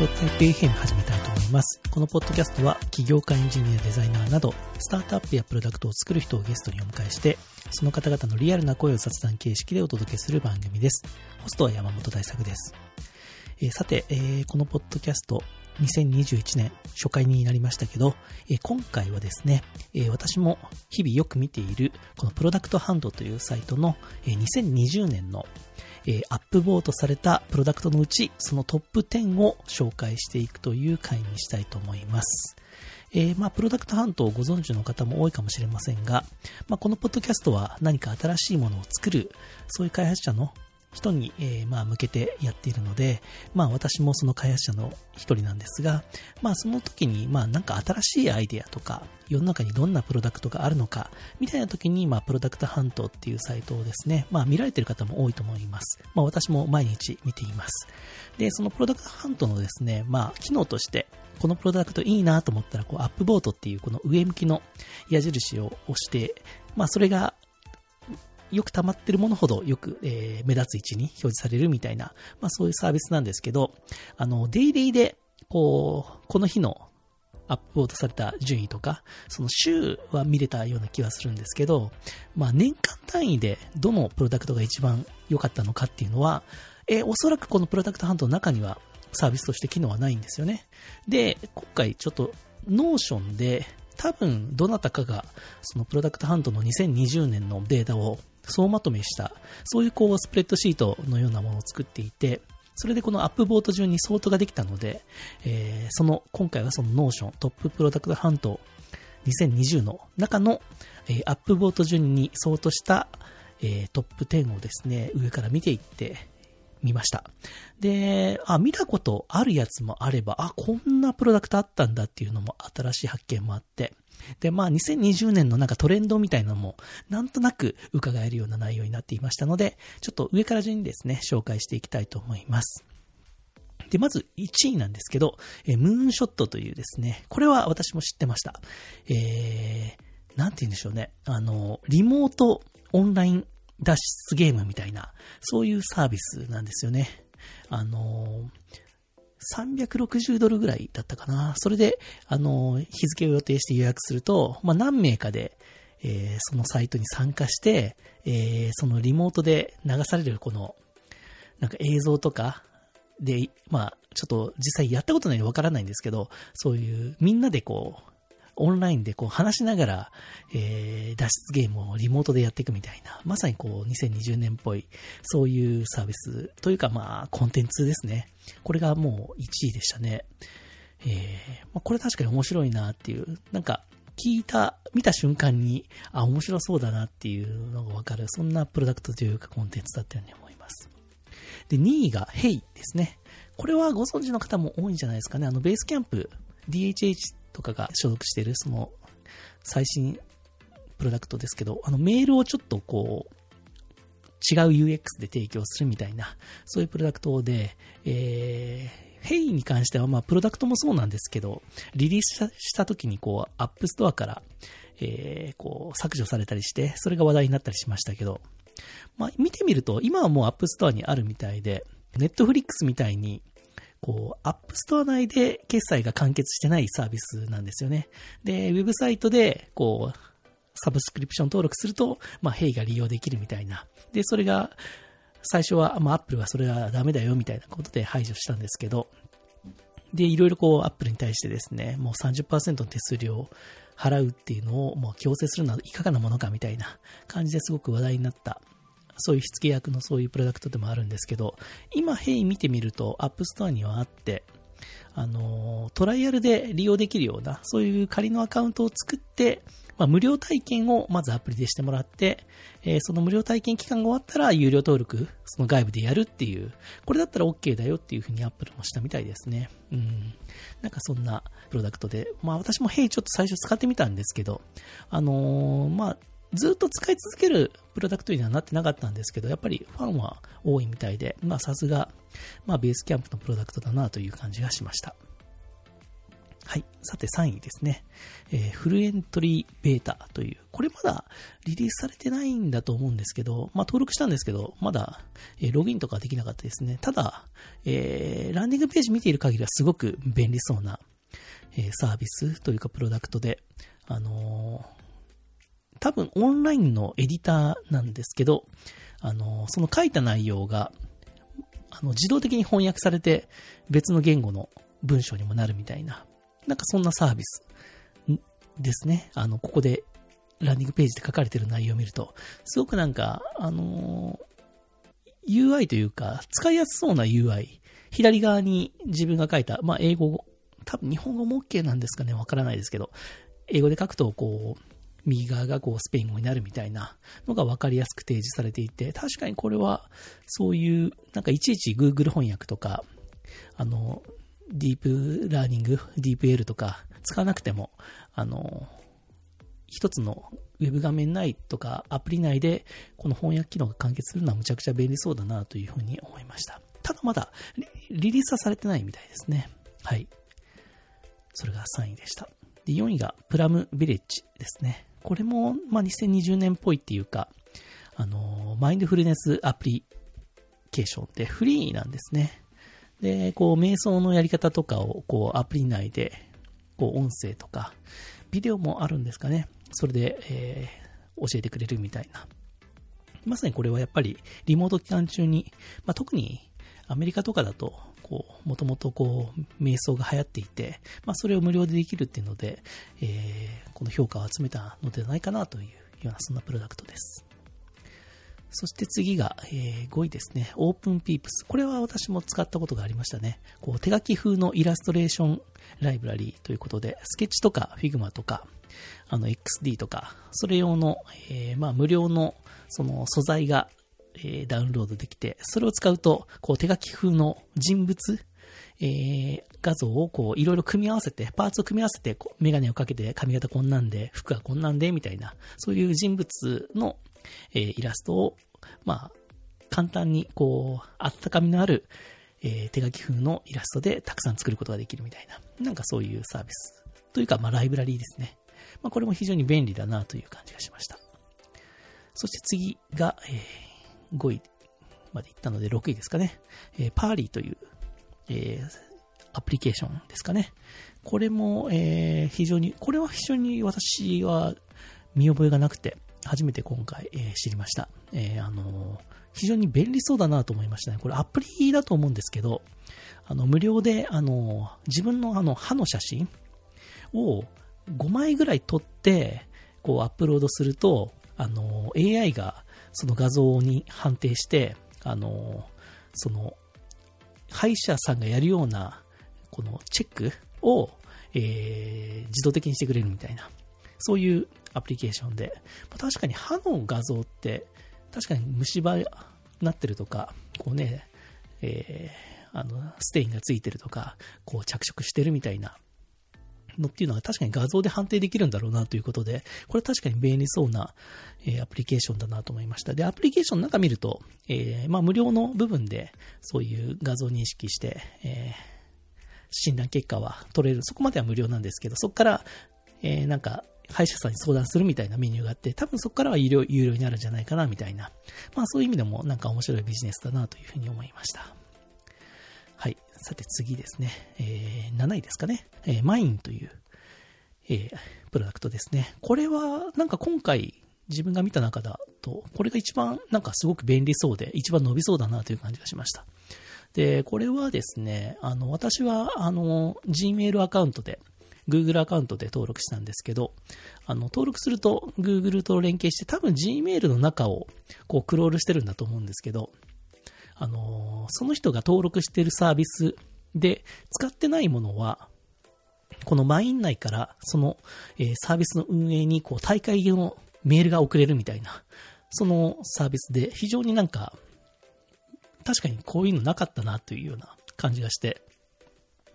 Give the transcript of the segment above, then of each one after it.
プロトタイプ FM 始めたいと思います。このポッドキャストは起業家、エンジニア、デザイナーなど、スタートアップやプロダクトを作る人をゲストにお迎えして、その方々のリアルな声を雑談形式でお届けする番組です。ホストは山本大作です。えー、さて、えー、このポッドキャスト、2021年初回になりましたけど、えー、今回はですね、えー、私も日々よく見ているこのプロダクトハンドというサイトの、えー、2020年のえアップボートされたプロダクトのうち、そのトップ10を紹介していくという回にしたいと思います。えー、まあ、プロダクトハントをご存知の方も多いかもしれませんが、まあ、このポッドキャストは何か新しいものを作る、そういう開発者の人に、えー、まあ、向けてやっているので、まあ、私もその開発者の一人なんですが、まあ、その時に、まあ、なんか新しいアイデアとか、世の中にどんなプロダクトがあるのか、みたいな時に、まあ、プロダクトハントっていうサイトをですね、まあ、見られている方も多いと思います。まあ、私も毎日見ています。で、そのプロダクトハントのですね、まあ、機能として、このプロダクトいいなと思ったら、こう、アップボートっていうこの上向きの矢印を押して、まあ、それがよく溜まってるものほどよく、えー、目立つ位置に表示されるみたいな、まあそういうサービスなんですけど、あの、デイリーで、こう、この日のアップロードされた順位とか、その週は見れたような気はするんですけど、まあ年間単位でどのプロダクトが一番良かったのかっていうのは、えー、おそらくこの Product Hunt の中にはサービスとして機能はないんですよね。で、今回ちょっと Notion で多分どなたかがその Product Hunt の2020年のデータを総まとめした、そういうこうスプレッドシートのようなものを作っていて、それでこの upvote 順にソートができたので、えー、その、今回はその Notion top Product Hunt 2020の中の、えー、 upvote 順にソートした、えー、トップ10をですね、上から見ていってみました。で、あ、見たことあるやつもあれば、あ、こんなプロダクトあったんだっていうのも新しい発見もあって、で、まあ2020年のなんかトレンドみたいなのもなんとなく伺えるような内容になっていましたので、ちょっと上から順にですね、紹介していきたいと思います。で、まず1位なんですけど、えムーンショットというですね、これは私も知ってました。えー、なんて言うんでしょうね。あの、リモートオンライン脱出ゲームみたいな、そういうサービスなんですよね。あの、360ドルぐらいだったかな。それで、あの、日付を予定して予約すると、まあ、何名かで、えー、そのサイトに参加して、えー、そのリモートで流されるこの、なんか映像とかで、まあ、ちょっと実際やったことないのでわからないんですけど、そういうみんなでこう、オンラインでこう話しながら、えー、脱出ゲームをリモートでやっていくみたいな、まさにこう2020年っぽい、そういうサービスというかまあコンテンツですね。これがもう1位でしたね。えー、まあ、これ確かに面白いなっていう、なんか聞いた、見た瞬間に、あ、面白そうだなっていうのがわかる、そんなプロダクトというかコンテンツだったように思います。で、2位が Hey ですね。これはご存知の方も多いんじゃないですかね。あの、 Basecamp、DHH とかが所属している、その、最新プロダクトですけど、あの、メールをちょっとこう、違う UX で提供するみたいな、そういうプロダクトで、えー、 Hey に関しては、まあ、プロダクトもそうなんですけど、リリースした時に、こう、 App Store から、えー、こう、削除されたりして、それが話題になったりしましたけど、まあ、見てみると、今はもう App Store にあるみたいで、 Netflix みたいに、こう、 App Store 内で決済が完結してないサービスなんですよね。で、ウェブサイトで、こう、サブスクリプション登録すると、まあ、 Hey が利用できるみたいな。で、それが、最初は、まあ、 Apple はそれはダメだよみたいなことで排除したんですけど、で、いろいろこう、 Apple に対してですね、もう30%の手数料を払うっていうのを、もう強制するのはいかがなものかみたいな感じですごく話題になったそういう火付け役のそういうプロダクトでもあるんですけど、今、 Hey 見てみると、 App Store にはあって、あの、トライアルで利用できるような、そういう仮のアカウントを作って、まあ、無料体験をまずアプリでしてもらって、えー、その無料体験期間が終わったら有料登録、その外部でやるっていう、これだったら OK だよっていうふうに Apple もしたみたいですね。うん。なんかそんなプロダクトで、まあ私も Hey ちょっと最初使ってみたんですけど、あのー、まあずっと使い続けるプロダクトにはなってなかったんですけど、やっぱりファンは多いみたいで、まあさすが、まあベースキャンプのプロダクトだなという感じがしました。はい。さて3位ですね。えー、フルエントリーベータという、これまだリリースされてないんだと思うんですけど、まあ登録したんですけど、まだ、えー、ログインとかできなかったですね。ただ、えー、ランディングページ見ている限りはすごく便利そうな、えー、サービスというかプロダクトで、あのー、多分オンラインのエディターなんですけど、あの、その書いた内容が、あの、自動的に翻訳されて別の言語の文章にもなるみたいな、なんかそんなサービスですね。あの、ここでランディングページで書かれてる内容を見ると、すごくなんか、あの、UI というか、使いやすそうな UI。左側に自分が書いた、まあ、英語、多分日本語も OK なんですかね、わからないですけど、英語で書くと、こう、右側がこうスペイン語になるみたいなのが分かりやすく提示されていて、確かにこれはそういう、なんかいちいち Google 翻訳とか、あの、ディープラーニング、ディープ L とか使わなくても、あの、一つのウェブ画面内とかアプリ内でこの翻訳機能が完結するのはむちゃくちゃ便利そうだなというふうに思いました。ただまだリリースはされてないみたいですね。はい。それが3位でした。で、4位がプラムビレッジですね。これも、まあ、2020年っぽいっていうか、あの、マインドフルネスアプリケーションでフリーなんですね。で、こう、瞑想のやり方とかを、こう、アプリ内で、こう、音声とか、ビデオもあるんですかね。それで、えー、教えてくれるみたいな。まさにこれはやっぱり、リモート期間中に、まあ、特にアメリカとかだと、こう、もともとこう、瞑想が流行っていて、まあ、それを無料でできるっていうので、えー、この評価を集めたのではないかなというような、そんなプロダクトです。そして次が、えー、5位ですね。オープンピープス。これは私も使ったことがありましたね。こう手書き風のイラストレーションライブラリーということで、スケッチとか Figma とか、あの XD とか、それ用の、えー、まあ無料のその素材が、え、ダウンロードできて、それを使うと、こう手書き風の人物、えー、画像をこういろいろ組み合わせて、パーツを組み合わせて、こうメガネをかけて髪型こんなんで、服はこんなんで、みたいな、そういう人物のえー、イラストを、まあ、簡単に、こう、あったかみのある、えー、手書き風のイラストでたくさん作ることができるみたいな、なんかそういうサービス。というか、まあ、ライブラリーですね。まあ、これも非常に便利だなという感じがしました。そして次が、えー、5位まで行ったので6位ですかね。えー、パーリーという、えー、アプリケーションですかね。これも、えー、非常に、これは非常に私は見覚えがなくて、初めて今回、えー、知りました。えー、あのー、非常に便利そうだなと思いましたね。これアプリだと思うんですけど、あの、無料で、あの自分のあの、歯の写真を5枚ぐらい撮って、こうアップロードすると、あの AI がその画像に判定して、あのその、歯医者さんがやるような、このチェックを、えー、自動的にしてくれるみたいな、そういうアプリケーションで、まあ、確かに歯の画像って、確かに虫歯になってるとか、こうね、えー、あの、ステインがついてるとか、こう着色してるみたいなのっていうのは確かに画像で判定できるんだろうなということで、これ確かに便利そうな、え、アプリケーションだなと思いました。で、アプリケーションの中見ると、えー、まあ無料の部分でそういう画像認識して、えー、診断結果は取れる。そこまでは無料なんですけど、そこから、えー、なんか歯医者さんに相談するみたいなメニューがあって、多分そこからは有料有料になるんじゃないかな、みたいな。まあそういう意味でもなんか面白いビジネスだなというふうに思いました。さて次ですね。えー、7位ですかね。えー、マインという、えー、プロダクトですね。これはなんか今回自分が見た中だと、これが一番なんかすごく便利そうで、一番伸びそうだなという感じがしました。で、これはですね、あの、私は、あの、Gmail アカウントで、Google アカウントで登録したんですけど、あの、登録すると Google と連携して多分 Gmail の中をこうクロールしてるんだと思うんですけど、あのその人が登録しているサービスで使ってないものは、このマイン内からその、えー、サービスの運営にこう大会のメールが送れるみたいな、そのサービスで非常になんか、確かにこういうのなかったなというような感じがして、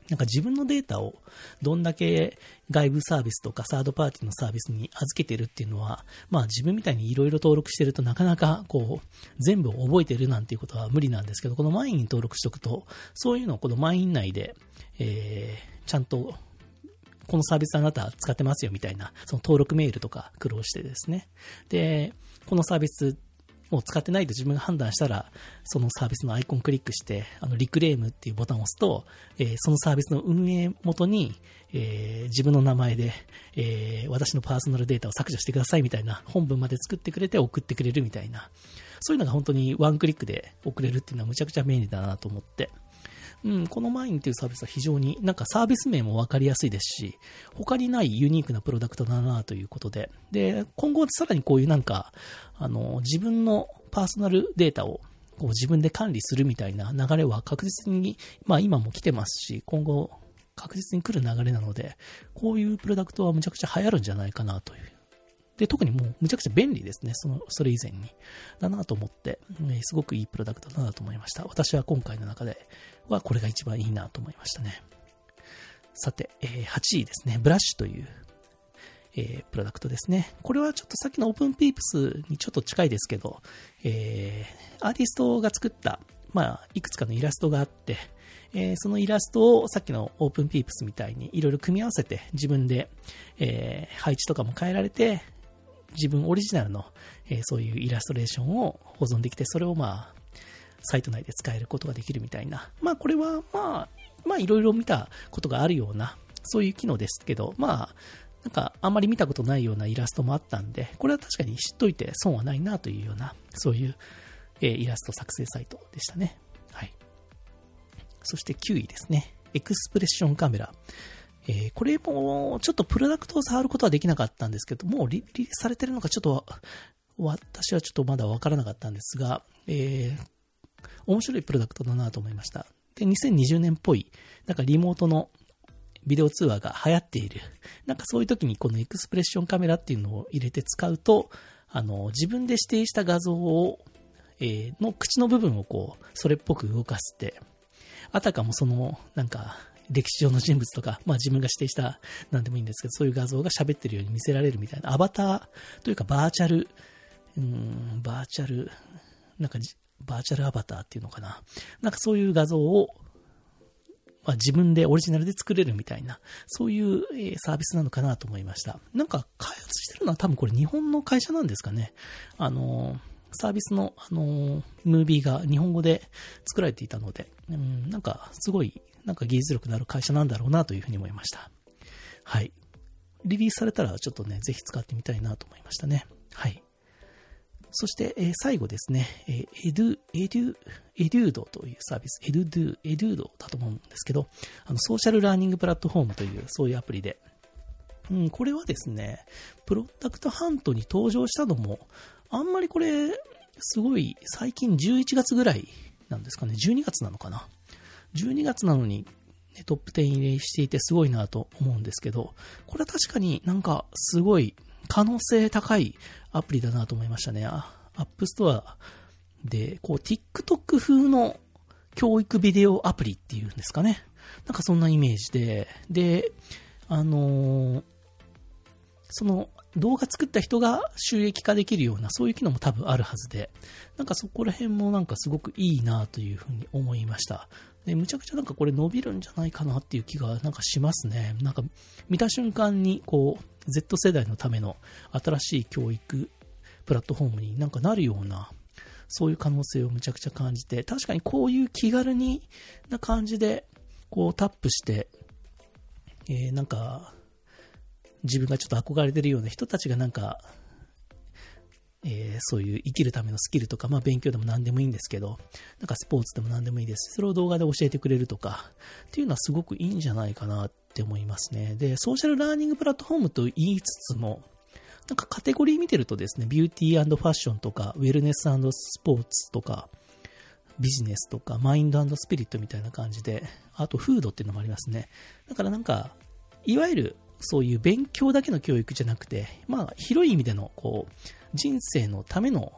なんか自分のデータをどんだけ外部サービスとかサードパーティーのサービスに預けてるっていうのは、まあ自分みたいにいろいろ登録してるとなかなかこう全部覚えてるなんていうことは無理なんですけど、このマインに登録しておくと、そういうのをこのマイン内で、えー、ちゃんとこのサービスあなた使ってますよみたいな、その登録メールとか苦労してですね。で、このサービスもう使ってないと自分が判断したら、そのサービスのアイコンクリックして、あの、リクレームっていうボタンを押すと、えー、そのサービスの運営元に、えー、自分の名前で、えー、私のパーソナルデータを削除してくださいみたいな本文まで作ってくれて送ってくれるみたいな、そういうのが本当にワンクリックで送れるっていうのはむちゃくちゃ便利だなと思って、うん、このマインっていうサービスは非常になんかサービス名もわかりやすいですし、他にないユニークなプロダクトだなということで、で、今後さらにこういうなんか、あの、自分のパーソナルデータをこう自分で管理するみたいな流れは確実に、まあ今も来てますし、今後確実に来る流れなので、こういうプロダクトはむちゃくちゃ流行るんじゃないかなというで、特にもうむちゃくちゃ便利ですね。その、それ以前に。だなと思って、え、すごくいいプロダクトだなと思いました。私は今回の中ではこれが一番いいなと思いましたね。さて、えー、8位ですね。ブラッシュという、えー、プロダクトですね。これはちょっとさっきのオープンピープスにちょっと近いですけど、えー、アーティストが作った、まあ、いくつかのイラストがあって、えー、そのイラストをさっきのオープンピープスみたいにいろいろ組み合わせて自分で、えー、配置とかも変えられて、自分オリジナルの、えー、そういうイラストレーションを保存できて、それをまあ、サイト内で使えることができるみたいな。まあ、これはまあ、まあ、いろいろ見たことがあるような、そういう機能ですけど、まあ、なんか、あんまり見たことないようなイラストもあったんで、これは確かに知っといて損はないなというような、そういう、えー、イラスト作成サイトでしたね。はい。そして9位ですね。エクスプレッションカメラ。えー、これも、ちょっとプロダクトを触ることはできなかったんですけど、もうリリースされてるのかちょっと、私はちょっとまだわからなかったんですが、えー、面白いプロダクトだなと思いました。で、2020年っぽい、なんかリモートのビデオ通話が流行っている。なんかそういう時にこのエクスプレッションカメラっていうのを入れて使うと、あの、自分で指定した画像を、えー、の口の部分をこう、それっぽく動かして、あたかもその、なんか、歴史上の人物とか、まあ自分が指定したなんでもいいんですけど、そういう画像が喋ってるように見せられるみたいな、アバターというかバーチャル、うん、バーチャル、なんかバーチャルアバターっていうのかな。なんかそういう画像を、まあ、自分でオリジナルで作れるみたいな、そういうサービスなのかなと思いました。なんか開発してるのは多分これ日本の会社なんですかね。あの、サービスの、あの、ムービーが日本語で作られていたので、うん、なんかすごいなんか技術力のある会社なんだろうなというふうに思いました。はい。リリースされたらちょっとね、ぜひ使ってみたいなと思いましたね。はい。そして、えー、最後ですね、えー、エドゥ、エドゥ、エデュードというサービス、エドゥドゥ、エドゥードだと思うんですけど、あの、ソーシャルラーニングプラットフォームという、そういうアプリで、うん、これはですね、プロダクトハントに登場したのも、あんまりこれ、すごい、最近11月ぐらいなんですかね、12月なのかな。12月なのに、ね、トップ10入れしていてすごいなと思うんですけど、これは確かになんかすごい可能性高いアプリだなと思いましたね。 App Store で、こう TikTok 風の教育ビデオアプリっていうんですかね。なんかそんなイメージで、で、あのー、その動画作った人が収益化できるような、そういう機能も多分あるはずで、なんかそこら辺もなんかすごくいいなというふうに思いました。で、むちゃくちゃなんかこれ伸びるんじゃないかなっていう気がなんかしますね。なんか見た瞬間にこう Z 世代のための新しい教育プラットフォームになんかなるようなそういう可能性をむちゃくちゃ感じて、確かにこういう気軽にな感じでこうタップして、えー、なんか自分がちょっと憧れてるような人たちがなんかえー、そういう生きるためのスキルとか、まあ勉強でも何でもいいんですけど、なんかスポーツでも何でもいいですそれを動画で教えてくれるとか、っていうのはすごくいいんじゃないかなって思いますね。で、 social learning platform と言いつつも、なんかカテゴリー見てるとですね、ビューティーファッションとか、ウェルネススポーツとか、ビジネスとか、マインドスピリットみたいな感じで、あとフードっていうのもありますね。だからなんか、いわゆるそういう勉強だけの教育じゃなくて、まあ、広い意味での、こう、人生のための、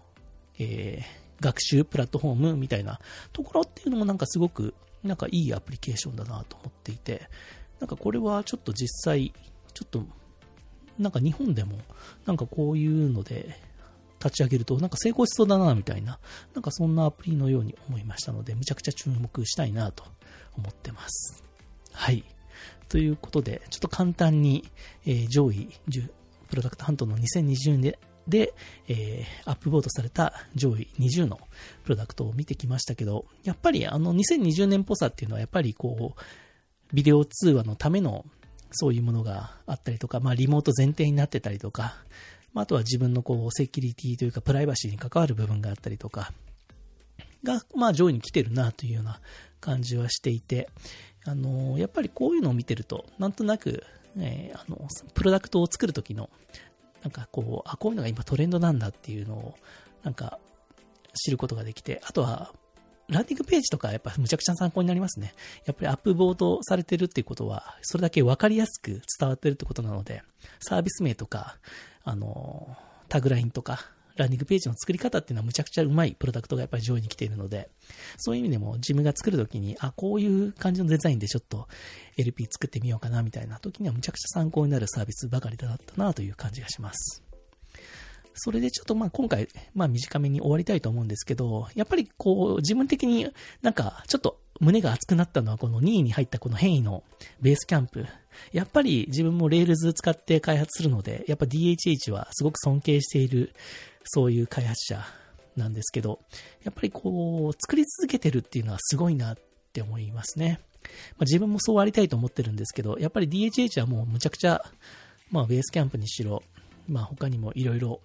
えー、学習プラットフォームみたいなところっていうのもなんかすごく、なんかいいアプリケーションだなと思っていて、なんかこれはちょっと実際、ちょっと、なんか日本でも、なんかこういうので、立ち上げると、なんか成功しそうだな、みたいな、なんかそんなアプリのように思いましたので、むちゃくちゃ注目したいなと思ってます。はい。ということで、ちょっと簡単に、えー、上位10、プロダクトハントの2020年で、えー、アップボードされた上位20のプロダクトを見てきましたけど、やっぱりあの2020年っぽさっていうのはやっぱりこう、ビデオ通話のためのそういうものがあったりとか、まあリモート前提になってたりとか、まあ、あとは自分のこうセキュリティというかプライバシーに関わる部分があったりとか、が、まあ上位に来てるなというような感じはしていて、あの、やっぱりこういうのを見てると、なんとなく、えー、あの、プロダクトを作るときの、なんかこう、あ、こういうのが今トレンドなんだっていうのを、なんか、知ることができて、あとは、ランディングページとかやっぱむちゃくちゃ参考になりますね。やっぱりアップボードされてるっていうことは、それだけわかりやすく伝わってるってことなので、サービス名とか、あの、タグラインとか、ランディングページの作り方っていうのはむちゃくちゃうまいプロダクトがやっぱり上位に来ているので、そういう意味でも自分が作るときに、あ、こういう感じのデザインでちょっと LP 作ってみようかなみたいな時にはむちゃくちゃ参考になるサービスばかりだったなという感じがします。それでちょっとまあ今回、まあ短めに終わりたいと思うんですけど、やっぱりこう自分的になんかちょっと胸が熱くなったのはこの2位に入ったこの変異のベースキャンプ。やっぱり自分も Rails 使って開発するので、やっぱ DHH はすごく尊敬しているそういう開発者なんですけど、やっぱりこう作り続けてるっていうのはすごいなって思いますね。まあ、自分もそうありたいと思ってるんですけど、やっぱり DHH はもうむちゃくちゃ、まあベースキャンプにしろ、まあ他にもいろいろ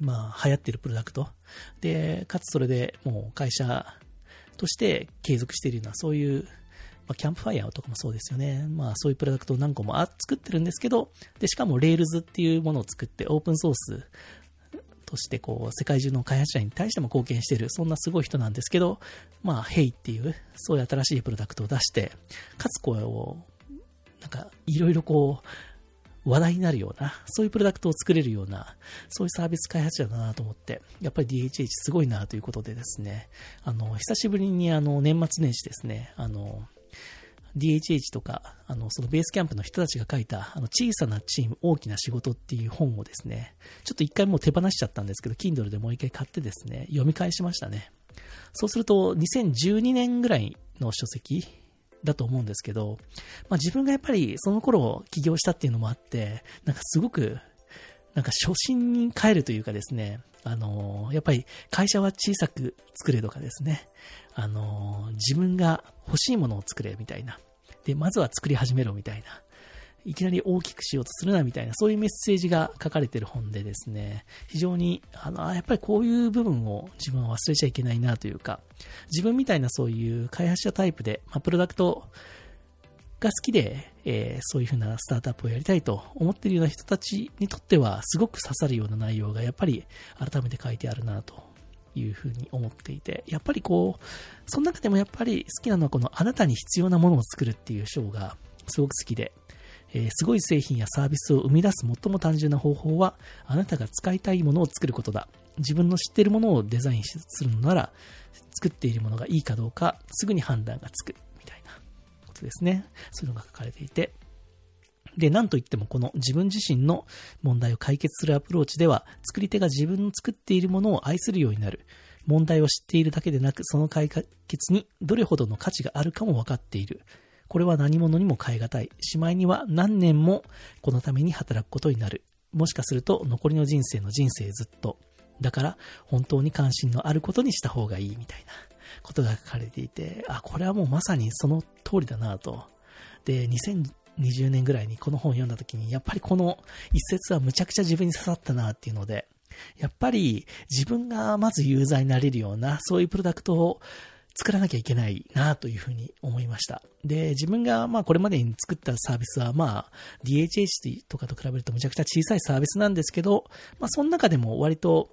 まあ、流行ってるプロダクト。で、かつそれでもう会社として継続しているような、そういう、まあ、キャンプファイヤーとかもそうですよね。まあ、そういうプロダクトを何個も作ってるんですけど、で、しかも Rails っていうものを作って、オープンソースとして、こう、世界中の開発者に対しても貢献してる、そんなすごい人なんですけど、まあ、Hey っていう、そういう新しいプロダクトを出して、かつこう、なんか、いろいろこう、話題になるような、そういうプロダクトを作れるような、そういうサービス開発者だなと思って、やっぱり DHH すごいなということでですね、あの、久しぶりにあの、年末年始ですね、あの、DHH とか、あの、そのベースキャンプの人たちが書いた、あの、小さなチーム、大きな仕事っていう本をですね、ちょっと一回もう手放しちゃったんですけど、Kindle でもう一回買ってですね、読み返しましたね。そうすると、2012年ぐらいの書籍だと思うんですけど、まあ、自分がやっぱりその頃起業したっていうのもあって、なんかすごく、なんか初心に帰るというかですね、あのー、やっぱり会社は小さく作れとかですね、あのー、自分が欲しいものを作れみたいな。で、まずは作り始めろみたいな。いきなり大きくしようとするなみたいな、そういうメッセージが書かれてる本でですね、非常に、あの、やっぱりこういう部分を自分は忘れちゃいけないなというか、自分みたいなそういう開発者タイプで、まあ、プロダクトが好きで、えー、そういうふうなスタートアップをやりたいと思っているような人たちにとっては、すごく刺さるような内容がやっぱり改めて書いてあるなというふうに思っていて、やっぱりこう、その中でもやっぱり好きなのはこのあなたに必要なものを作るっていう章がすごく好きで、えー、すごい製品やサービスを生み出す最も単純な方法は、あなたが使いたいものを作ることだ。自分の知っているものをデザインするのなら、作っているものがいいかどうか、すぐに判断がつく。みたいなことですね。そういうのが書かれていて。で、なんといってもこの自分自身の問題を解決するアプローチでは、作り手が自分の作っているものを愛するようになる。問題を知っているだけでなく、その解決にどれほどの価値があるかも分かっている。これは何者にも代え難い。しまいには何年もこのために働くことになる。もしかすると残りの人生の人生ずっと。だから本当に関心のあることにした方がいいみたいなことが書かれていて、あ、これはもうまさにその通りだなと。で、2020年ぐらいにこの本を読んだ時に、やっぱりこの一節はむちゃくちゃ自分に刺さったなっていうので、やっぱり自分がまずユーザーになれるような、そういうプロダクトを作らなきゃいけないなというふうに思いました。で、自分がまあこれまでに作ったサービスはまあ DHH とかと比べるとむちゃくちゃ小さいサービスなんですけど、まあその中でも割と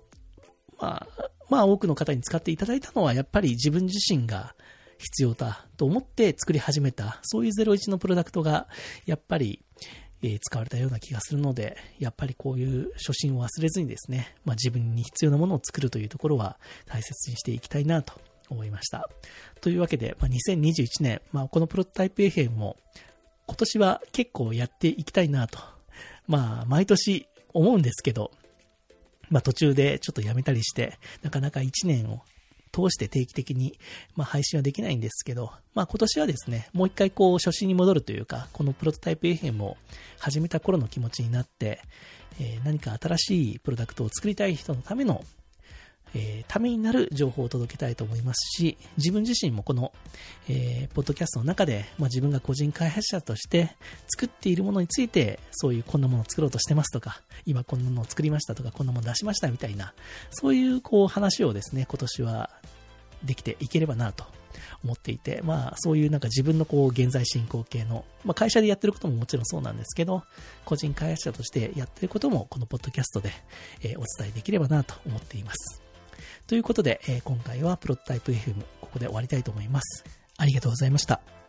まあ、まあ多くの方に使っていただいたのはやっぱり自分自身が必要だと思って作り始めた、そういう01のプロダクトがやっぱり使われたような気がするので、やっぱりこういう初心を忘れずにですね、まあ、自分に必要なものを作るというところは大切にしていきたいなと思いました。というわけで、まあ、2021年、まあ、このプロトタイプ FM も今年は結構やっていきたいなと、まあ、毎年思うんですけど、まあ、途中でちょっとやめたりして、なかなか1年を通して定期的に、まあ、配信はできないんですけど、まあ、今年はですね、もう一回こう初心に戻るというか、このプロトタイプ FM を始めた頃の気持ちになって、えー、何か新しいプロダクトを作りたい人のためのえー、ためになる情報を届けたいと思いますし、自分自身もこの、えー、ポッドキャストの中で、まあ、自分が個人開発者として作っているものについて、そういうこんなものを作ろうとしてますとか、今こんなものを作りましたとか、こんなもの出しましたみたいな、そういうこう話をですね、今年はできていければなと思っていて、まあそういうなんか自分のこう現在進行形の、まあ会社でやってることももちろんそうなんですけど、個人開発者としてやってることもこのポッドキャストで、えー、お伝えできればなと思っています。ということで、えー、今回はプロトタイプ FM ここで終わりたいと思います。ありがとうございました。